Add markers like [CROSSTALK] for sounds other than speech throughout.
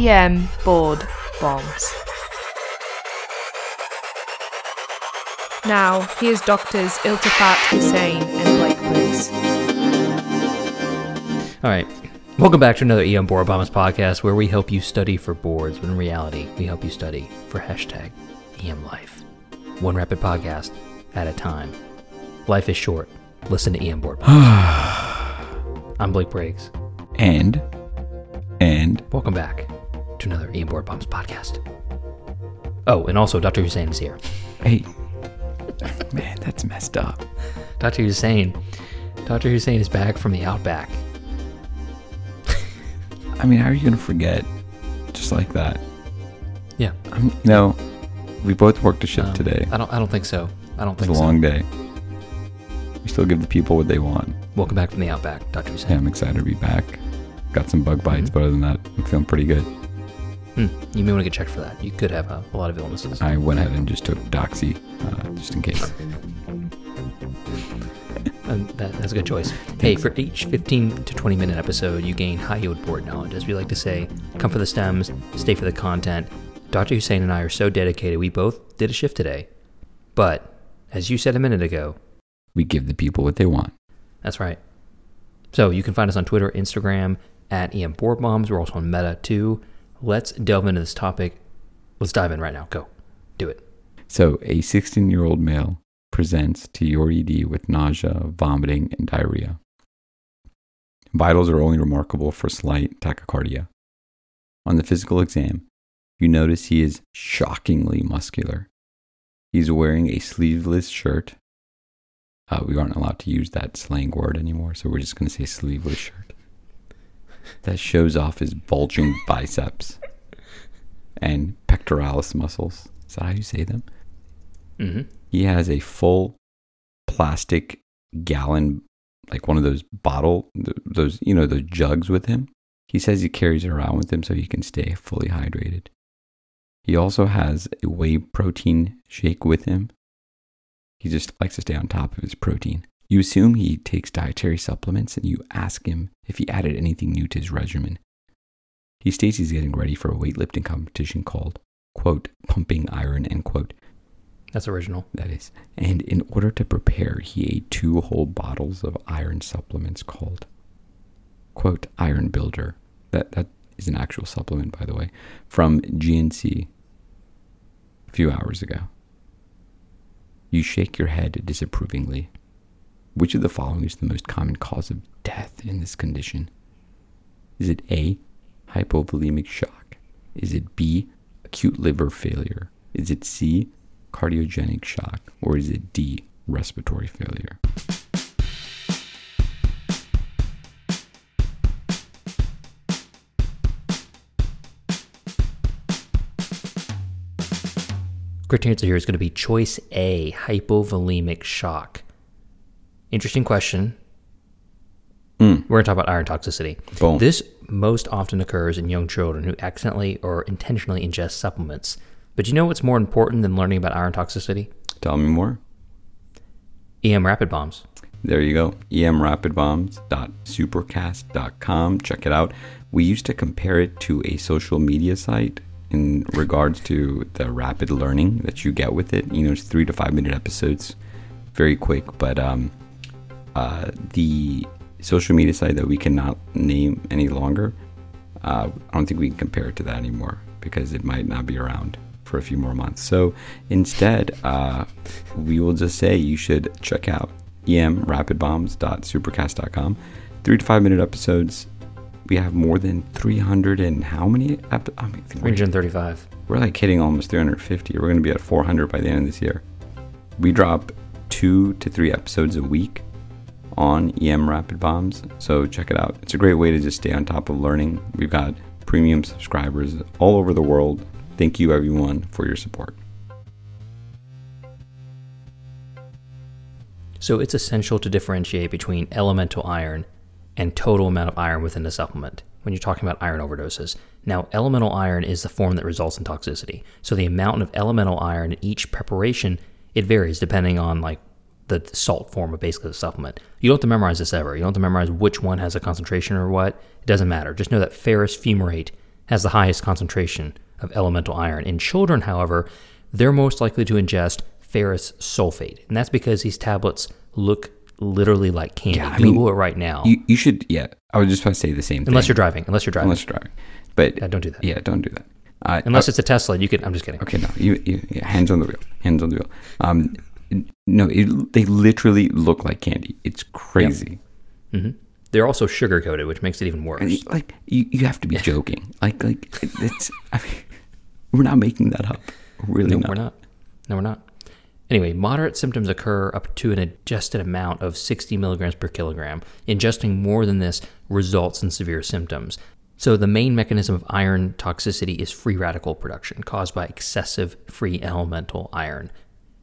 EM board bombs. Now, here's doctors Iltifat Husain and Blake Briggs. All right. Welcome back to another EM Board Bombs podcast where we help you study for boards, but in reality, we help you study for hashtag EM Life. One rapid podcast at a time. Life is short. Listen to EM Board Bombs. [SIGHS] I'm Blake Briggs. And, and, Welcome back to another Board Bombs podcast. Oh, and also Dr. Husain is here. hey, man, that's messed up. Dr. Husain. Dr. Husain is back from the outback. I mean, how are you going to forget just like that? Yeah. I'm, you know, we both worked a shift Um, today. I don't I don't think so. I don't think a so. long day. We still give the people what they want. Welcome back from the outback, Dr. Husain. Yeah, I'm excited to be back. Got some bug bites, Mhm. but other than that, I'm feeling pretty good. Hmm, You may want to get checked for that. You could have a, a lot of illnesses. I went ahead and just took Doxy, uh, just in case. And [LAUGHS] that, that's a good choice. Hey, for each 15 to 20 minute episode, you gain high yield board knowledge. As we like to say, come for the stems, stay for the content. Dr. Husain and I are so dedicated, we both did a shift today. But, as you said a minute ago, We give the people what they want. that's right. So you can find us on Twitter, Instagram, at EM Board Bombs. We're also on Meta too. Let's delve into this topic. Let's dive in right now. Go. Do it. So, a 16 year old male presents to your ED with nausea, vomiting, and diarrhea. Vitals are only remarkable for slight tachycardia. On the physical exam, you notice he is shockingly muscular. He's wearing a sleeveless shirt. Uh, we aren't allowed to use that slang word anymore, so we're just going to say sleeveless shirt. That shows off his bulging [LAUGHS] biceps and pectoralis muscles. Is that how you say them? Mm-hmm. he has a full plastic gallon like one of those bottle those you know those jugs with him he says he carries it around with him so he can stay fully hydrated he also has a whey protein shake with him he just likes to stay on top of his protein you assume he takes dietary supplements and you ask him if he added anything new to his regimen he states he's getting ready for a weightlifting competition called quote pumping iron end quote That's original. that is. And in order to prepare, he ate two whole bottles of iron supplements called, quote, Iron Builder. That, that is an actual supplement, by the way, from GNC a few hours ago. You shake your head disapprovingly. Which of the following is the most common cause of death in this condition? Is it A, hypovolemic shock? Is it B, acute liver failure? Is it C, cardiogenic shock? Or is it D, respiratory failure? Correct answer here is going to be choice A, hypovolemic shock. Interesting question. Mm, We're going to talk about iron toxicity. boom. This most often occurs in young children who accidentally or intentionally ingest supplements. But do you know what's more important than learning about iron toxicity? Tell me more. EM rapid bombs. There you go. Emrapidbombs.supercast.com. Check it out. We used to compare it to a social media site in regards to the rapid learning that you get with it. You know, it's three to five minute episodes, very quick. But um, uh, the social media site that we cannot name any longer, uh, I don't think we can compare it to that anymore because it might not be around for a few more months. So instead, uh, we will just say you should check out emrapidbombs.supercast.com. Three to five minute episodes. We have more than 300 and how many? Ep- I mean, I think we're, 335. we're like hitting almost 350. We're going to be at 400 by the end of this year. We drop two to three episodes a week on EM Rapid Bombs. So check it out. It's a great way to just stay on top of learning. We've got premium subscribers all over the world. Thank you, everyone, for your support. So it's essential to differentiate between elemental iron and total amount of iron within the supplement when you're talking about iron overdoses. Now, elemental iron is the form that results in toxicity. So the amount of elemental iron in each preparation, it varies depending on like the salt form of basically the supplement. You don't have to memorize this ever. You don't have to memorize which one has a concentration or what. It doesn't matter. Just know that ferrous fumarate has the highest concentration of elemental iron. In children, however, they're most likely to ingest ferrous sulfate, and that's because these tablets look literally like candy. Yeah, I mean, Google it right now. You, you should, yeah. I was just about to say the same thing. unless you're driving. Unless you're driving. unless you're driving, but Yeah, don't do that. Yeah, don't do that. Uh, unless it's a Tesla, you can. I'm just kidding. Okay, no, you, you yeah, hands on the wheel, hands on the wheel. Um, no, it, they literally look like candy. It's crazy. hmm They're also sugar coated, which makes it even worse. And, like you, you have to be joking. Like, like it's. I mean, [LAUGHS] we're not making that up. Really No, not. we're not. No, we're not. Anyway, moderate symptoms occur up to an adjusted amount of 60 milligrams per kilogram. Ingesting more than this results in severe symptoms. So, the main mechanism of iron toxicity is free radical production caused by excessive free elemental iron,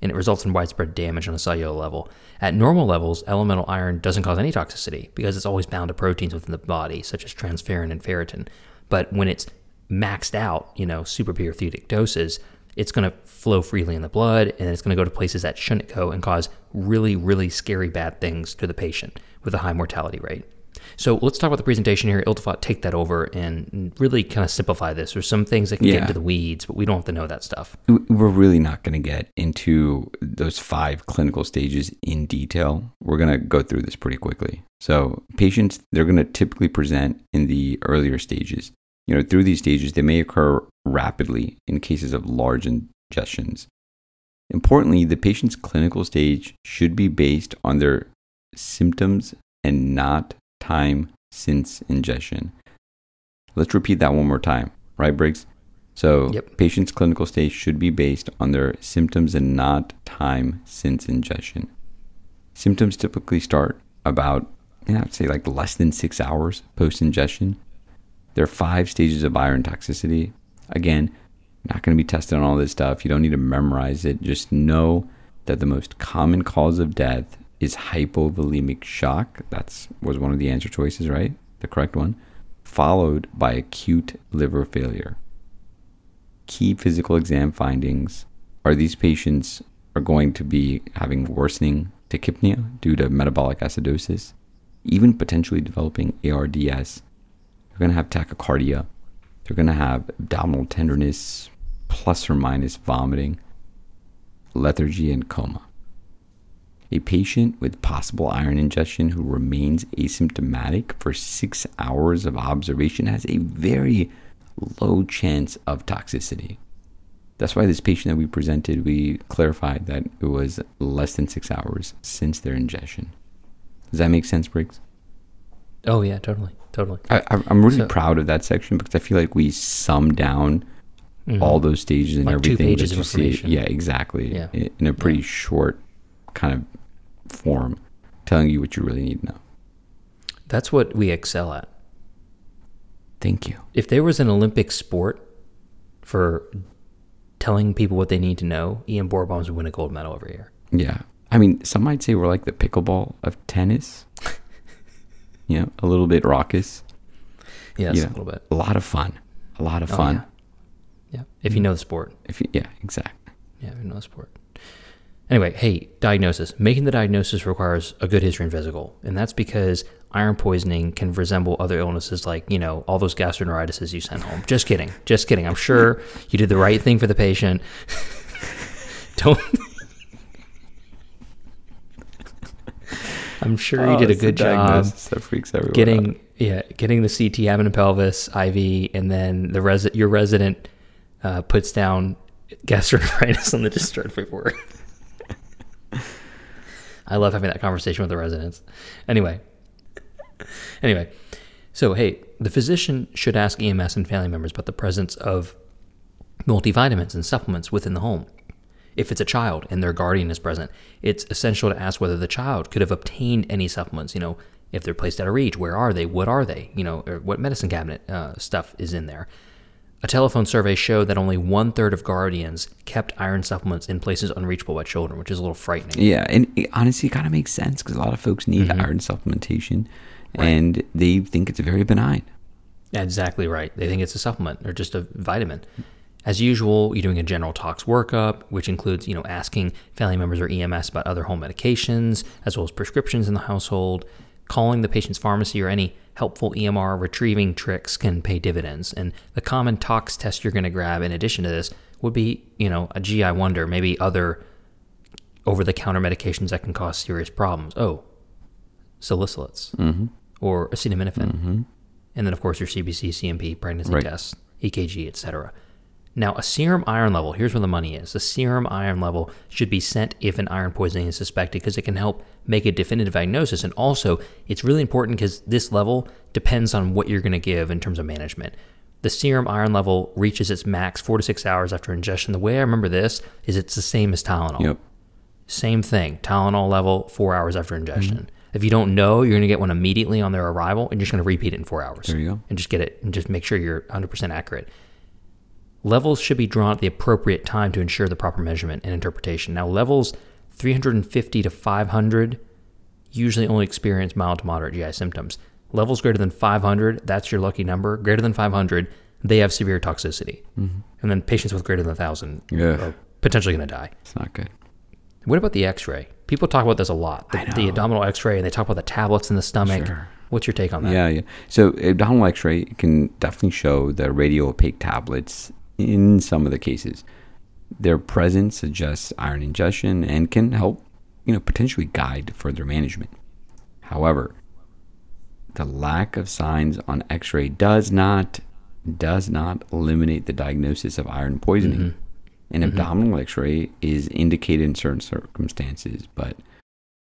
and it results in widespread damage on a cellular level. At normal levels, elemental iron doesn't cause any toxicity because it's always bound to proteins within the body, such as transferrin and ferritin. But when it's maxed out, you know, super therapeutic doses, it's going to flow freely in the blood and it's going to go to places that shouldn't go and cause really, really scary bad things to the patient with a high mortality rate. So let's talk about the presentation here. Iltifat, take that over and really kind of simplify this. There's some things that can get into the weeds, but we don't have to know that stuff. we're really not going to get into those five clinical stages in detail. We're going to go through this pretty quickly. So, patients, they're going to typically present in the earlier stages. You know, through these stages, they may occur rapidly in cases of large ingestions. Importantly, the patient's clinical stage should be based on their symptoms and not time since ingestion. Let's repeat that one more time, right, Briggs? So, Yep. patient's clinical stage should be based on their symptoms and not time since ingestion. Symptoms typically start about, you know, I'd say like less than six hours post ingestion. There are five stages of iron toxicity. Again, not going to be tested on all this stuff. You don't need to memorize it. Just know that the most common cause of death is hypovolemic shock. That's was one of the answer choices, right? The correct one, followed by acute liver failure. Key physical exam findings are these patients are going to be having worsening tachypnea due to metabolic acidosis, even potentially developing ARDS. They're going to have tachycardia. They're going to have abdominal tenderness, plus or minus vomiting, lethargy, and coma. A patient with possible iron ingestion who remains asymptomatic for six hours of observation has a very low chance of toxicity. That's why this patient that we presented, we clarified that it was less than six hours since their ingestion. Does that make sense, Briggs? Oh, yeah, totally. Totally. I, I'm really So- proud of that section because I feel like we summed down Mhm. all those stages and Like two everything pages that you see. Yeah, exactly. Yeah. In, in a pretty Yeah. short kind of form, telling you what you really need to know. That's what we excel at. Thank you. If there was an Olympic sport for telling people what they need to know, EM Board Bombs would win a gold medal every year. Yeah. I mean, some might say we're like the pickleball of tennis. [LAUGHS] you know, a little bit raucous, Yes, Yeah. a little bit. a lot of fun, a lot of Oh, fun. yeah. Yeah, if you mm. know the sport. If you, yeah, exactly. Yeah, if you know the sport. Anyway, hey, diagnosis. Making the diagnosis requires a good history and physical, and that's because iron poisoning can resemble other illnesses like, you know, all those gastroenteritises you sent home. Just kidding. Just kidding. I'm sure you did the right thing for the patient. [LAUGHS] Don't. I'm sure you Oh, did a good job that freaks everyone out. getting yeah getting the CT abdomen pelvis IV, and then the resi- your resident uh, puts down [LAUGHS] gastroenteritis on the discharge paperwork. I love having that conversation with the residents. Anyway, anyway, so hey, the physician should ask EMS and family members about the presence of multivitamins and supplements within the home. If it's a child and their guardian is present, it's essential to ask whether the child could have obtained any supplements. You know, if they're placed out of reach, where are they? What are they? You know, or what medicine cabinet uh, stuff is in there. A telephone survey showed that only one third of guardians kept iron supplements in places unreachable by children, which is a little frightening. Yeah, and it honestly kind of makes sense because a lot of folks need Mhm. iron supplementation, Right. and they think it's very benign. Exactly right. They think it's a supplement or just a vitamin. As usual, you're doing a general tox workup, which includes, you know, asking family members or EMS about other home medications, as well as prescriptions in the household, calling the patient's pharmacy or any helpful EMR retrieving tricks can pay dividends. And the common tox test you're going to grab in addition to this would be, you know, a GI wonder, maybe other over the counter medications that can cause serious problems. Oh, salicylates Mm-hmm. or acetaminophen. And then, of course, your CBC, CMP, pregnancy Right. tests, EKG, etc. Now, a serum iron level, here's where the money is. The serum iron level should be sent if an iron poisoning is suspected because it can help make a definitive diagnosis. And also, it's really important because this level depends on what you're going to give in terms of management. The serum iron level reaches its max four to six hours after ingestion. The way I remember this is it's the same as Tylenol. Yep. Same thing. Tylenol level, four hours after ingestion. Mm-hmm. If you don't know, you're going to get one immediately on their arrival and you're just going to repeat it in four hours. There you go. And just get it and just make sure you're 100% accurate. Levels should be drawn at the appropriate time to ensure the proper measurement and interpretation. Now, levels 350 to 500 usually only experience mild to moderate GI symptoms. Levels greater than 500, that's your lucky number. Greater than 500, they have severe toxicity. And then patients with greater than 1,000 Mm-hmm. Yeah. are potentially going to die. It's not good. What about the X-ray? People talk about this a lot. The, the abdominal X-ray, and they talk about the tablets in the stomach. Sure. What's your take on that? Yeah, yeah. So abdominal X-ray can definitely show the radio-opaque tablets in some of the cases. Their presence suggests iron ingestion and can help, you know, potentially guide further management. However, the lack of signs on X-ray does not does not eliminate the diagnosis of iron poisoning. Mm-hmm. An mm-hmm. abdominal X-ray is indicated in certain circumstances, but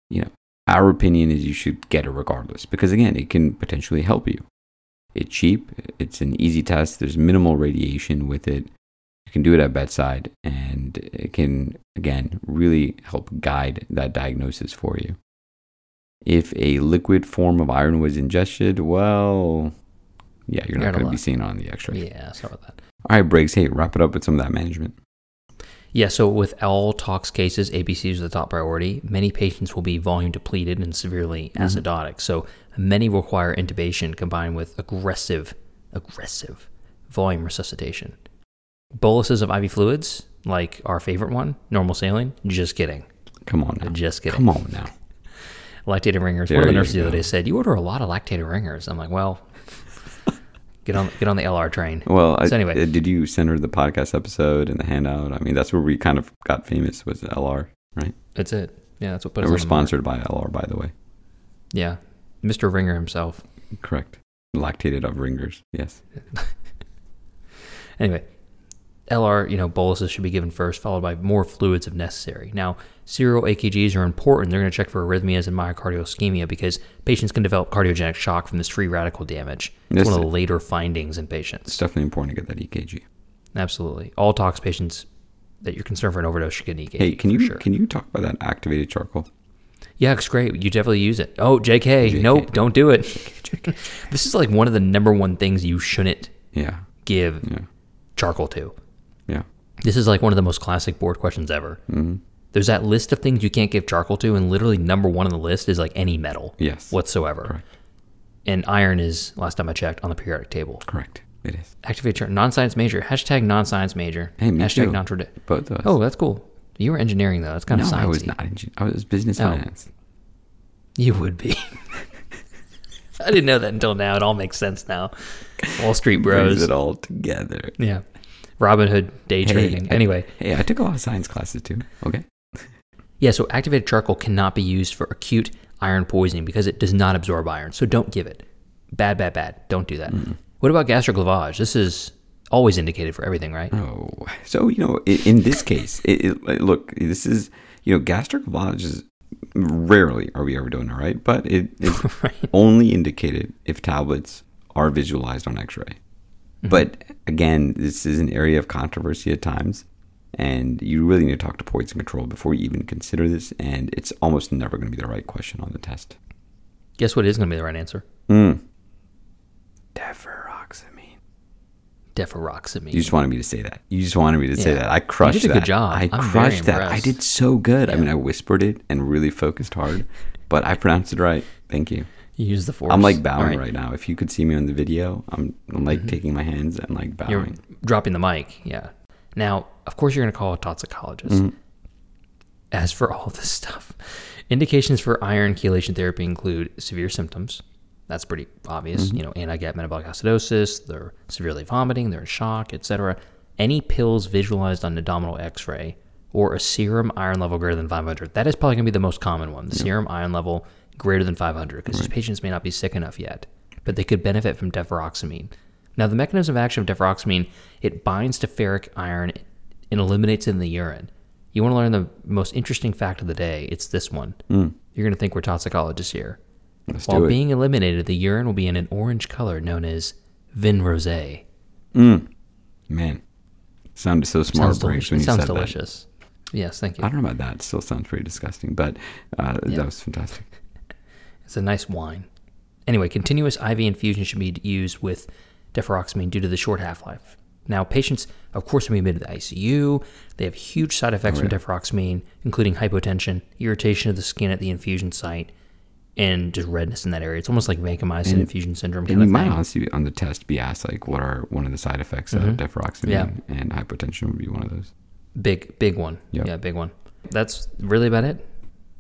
you know, our opinion is you should get it regardless because again, it can potentially help you. It's cheap, it's an easy test, there's minimal radiation with it. You can do it at bedside and it can again really help guide that diagnosis for you. If a liquid form of iron was ingested, well, yeah, you're not going to be seeing on the x-ray. Yeah, sorry about that. All right, Briggs, hey, wrap it up with some of that management. Yeah, so with all tox cases, ABCs is the top priority. Many patients will be volume depleted and severely mm-hmm. acidotic. So many require intubation combined with aggressive, aggressive volume resuscitation. Boluses of IV fluids, like our favorite one, normal saline, just kidding. Come on now. Just kidding. Come on now. [LAUGHS] Lactated ringers. There One of the nurses the other day said, "You order a lot of lactated ringers." I'm like, "Well, get on get on the LR train." Well, So anyway. uh, did you send her the podcast episode and the handout? I mean, that's where we kind of got famous was LR, right? That's it. Yeah, that's what put us we're on sponsored by LR, by the way. Yeah, Mr. Ringer himself. Correct. Lactated of ringers. Yes. [LAUGHS] Anyway, LR, you know, boluses should be given first, followed by more fluids if necessary. Now, serial EKGs are important. They're going to check for arrhythmias and myocardial ischemia because patients can develop cardiogenic shock from this free radical damage. It's one of the later findings in patients. It's definitely important to get that EKG. Absolutely. All tox patients that you're concerned for an overdose should get an EKG. Hey, can you sure. can you talk about that activated charcoal? Yeah, it's great. You definitely use it. Oh, JK, JK. nope, don't do it. [LAUGHS] this is like one of the number one things you shouldn't Yeah. give Yeah. charcoal to. Yeah. This is like one of the most classic board questions ever. Mm-hmm. There's that list of things you can't give charcoal to, and literally number one on the list is like any metal Yes. whatsoever. Correct. And iron is, last time I checked, on the periodic table. Correct. It is. Activate chart, non-science major. Hashtag non-science major. Hey, me Hashtag too. non-tradi- Both of us. Oh, that's cool. You were engineering though. That's kind no, of sciencey. I was not. Engin- I was business Oh. finance. You would be. [LAUGHS] I didn't know that until now. It all makes sense now. Wall Street Bros. Brings it all together. Yeah. Robin Hood day Hey, trading. I- anyway, Hey, I took a lot of science classes too. Okay. Yeah, so activated charcoal cannot be used for acute iron poisoning because it does not absorb iron. So don't give it. Bad, bad, bad. Don't do that. What about gastric lavage? This is always indicated for everything, right? Oh, so you know, i- in this case, it, it, look, this is you know, gastric lavage is rarely are we ever doing it right, but it [LAUGHS] is Right. only indicated if tablets are visualized on X-ray. Mm-hmm. But again, this is an area of controversy at times, and you really need to talk to poison control before you even consider this. And it's almost never going to be the right question on the test. Guess what is going to be the right answer? Mm. Deferoxamine. Deferoxamine. You just wanted me to say that. You just wanted me to say that. I crushed You crushed did a that. good job. I I'm very crushed that. I did so good. I mean, I whispered it and really focused hard, but I pronounced it right. Thank you. you use the force. I'm like bowing right. right. now. If you could see me on the video, I'm, I'm like taking my hands and like bowing. You're dropping the mic. Yeah. Now, of course, you're going to call a toxicologist. Mm-hmm. As for all this stuff, Indications for iron chelation therapy include severe symptoms. That's pretty obvious. You know, anion gap metabolic acidosis, they're severely vomiting, they're in shock, etc. Any pills visualized on abdominal X-ray or a serum iron level greater than 500. That is probably going to be the most common one. The serum iron level greater than 500 because these patients may not be sick enough yet, but they could benefit from deferoxamine. Now, the mechanism of action of deferoxamine, it binds to ferric iron and eliminates it in the urine. You want to learn the most interesting fact of the day? It's this one. You're going to think we're toxicologists here. Let's While do it. being eliminated, the urine will be in an orange color known as vin rosé. Man, sounded so smart Sounds when you sounds said that. delicious. Yes, thank you. I don't know about that. It still sounds pretty disgusting, but uh, Yeah. that was fantastic. [LAUGHS] It's a nice wine. Anyway, continuous IV infusion should be used with deferoxamine due to the short half life. Now, patients, of course, be admitted to the ICU. They have huge side effects from deferoxamine, including hypotension, irritation of the skin at the infusion site, and just redness in that area. It's almost like vancomycin infusion syndrome kind And you might thing. honestly on the test be asked like, what are one of the side effects of deferoxamine? Yeah. And hypotension would be one of those. Big, big one. Yep. Yeah, big one. That's really about it.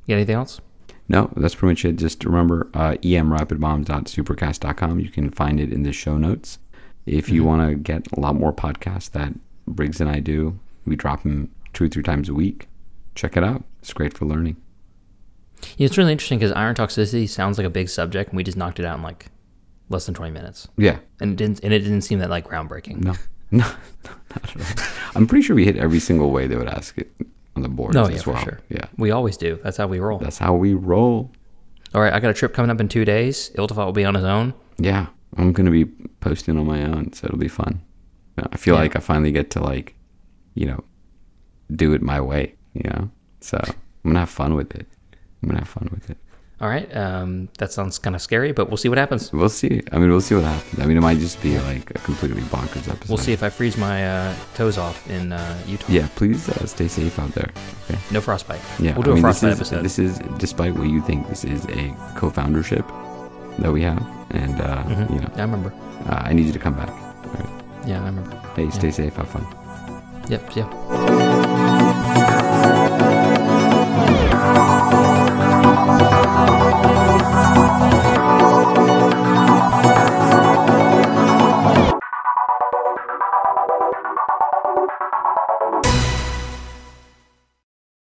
You got anything else? No, that's pretty much it. Just remember uh, emrapidbombs.supercast.com. You can find it in the show notes. If Mm-hmm. you want to get a lot more podcasts that Briggs and I do, we drop them two or three times a week. Check it out. It's great for learning. Yeah, it's really interesting because iron toxicity sounds like a big subject, and we just knocked it out in like less than 20 minutes. Yeah. And it didn't, and it didn't seem that like groundbreaking. No, [LAUGHS] no, no not at all. I'm pretty sure we hit every single way they would ask it on the board No, as yeah, for sure. Yeah. We always do. That's how we roll. That's how we roll. All right, I got a trip coming up in two days. Iltifat will be on his own. Yeah. I'm going to be posting on my own, so it'll be fun. I feel Yeah. like I finally get to like, you know, do it my way, you know? So I'm going to have fun with it. I'm going to have fun with it. All right, um, that sounds kind of scary, but we'll see what happens. We'll see. I mean, we'll see what happens. I mean, it might just be like a completely bonkers episode. We'll see if I freeze my uh, toes off in uh, Utah. Yeah, please uh, stay safe out there. Okay. No frostbite. Yeah, we'll do I a mean, this frostbite is, episode. This is, despite what you think, this is a co-foundership that we have, and uh, Mhm. you know, Yeah, I remember. uh, I need you to come back. Right. Yeah, I remember. Hey, stay safe, have fun. Yep, yeah.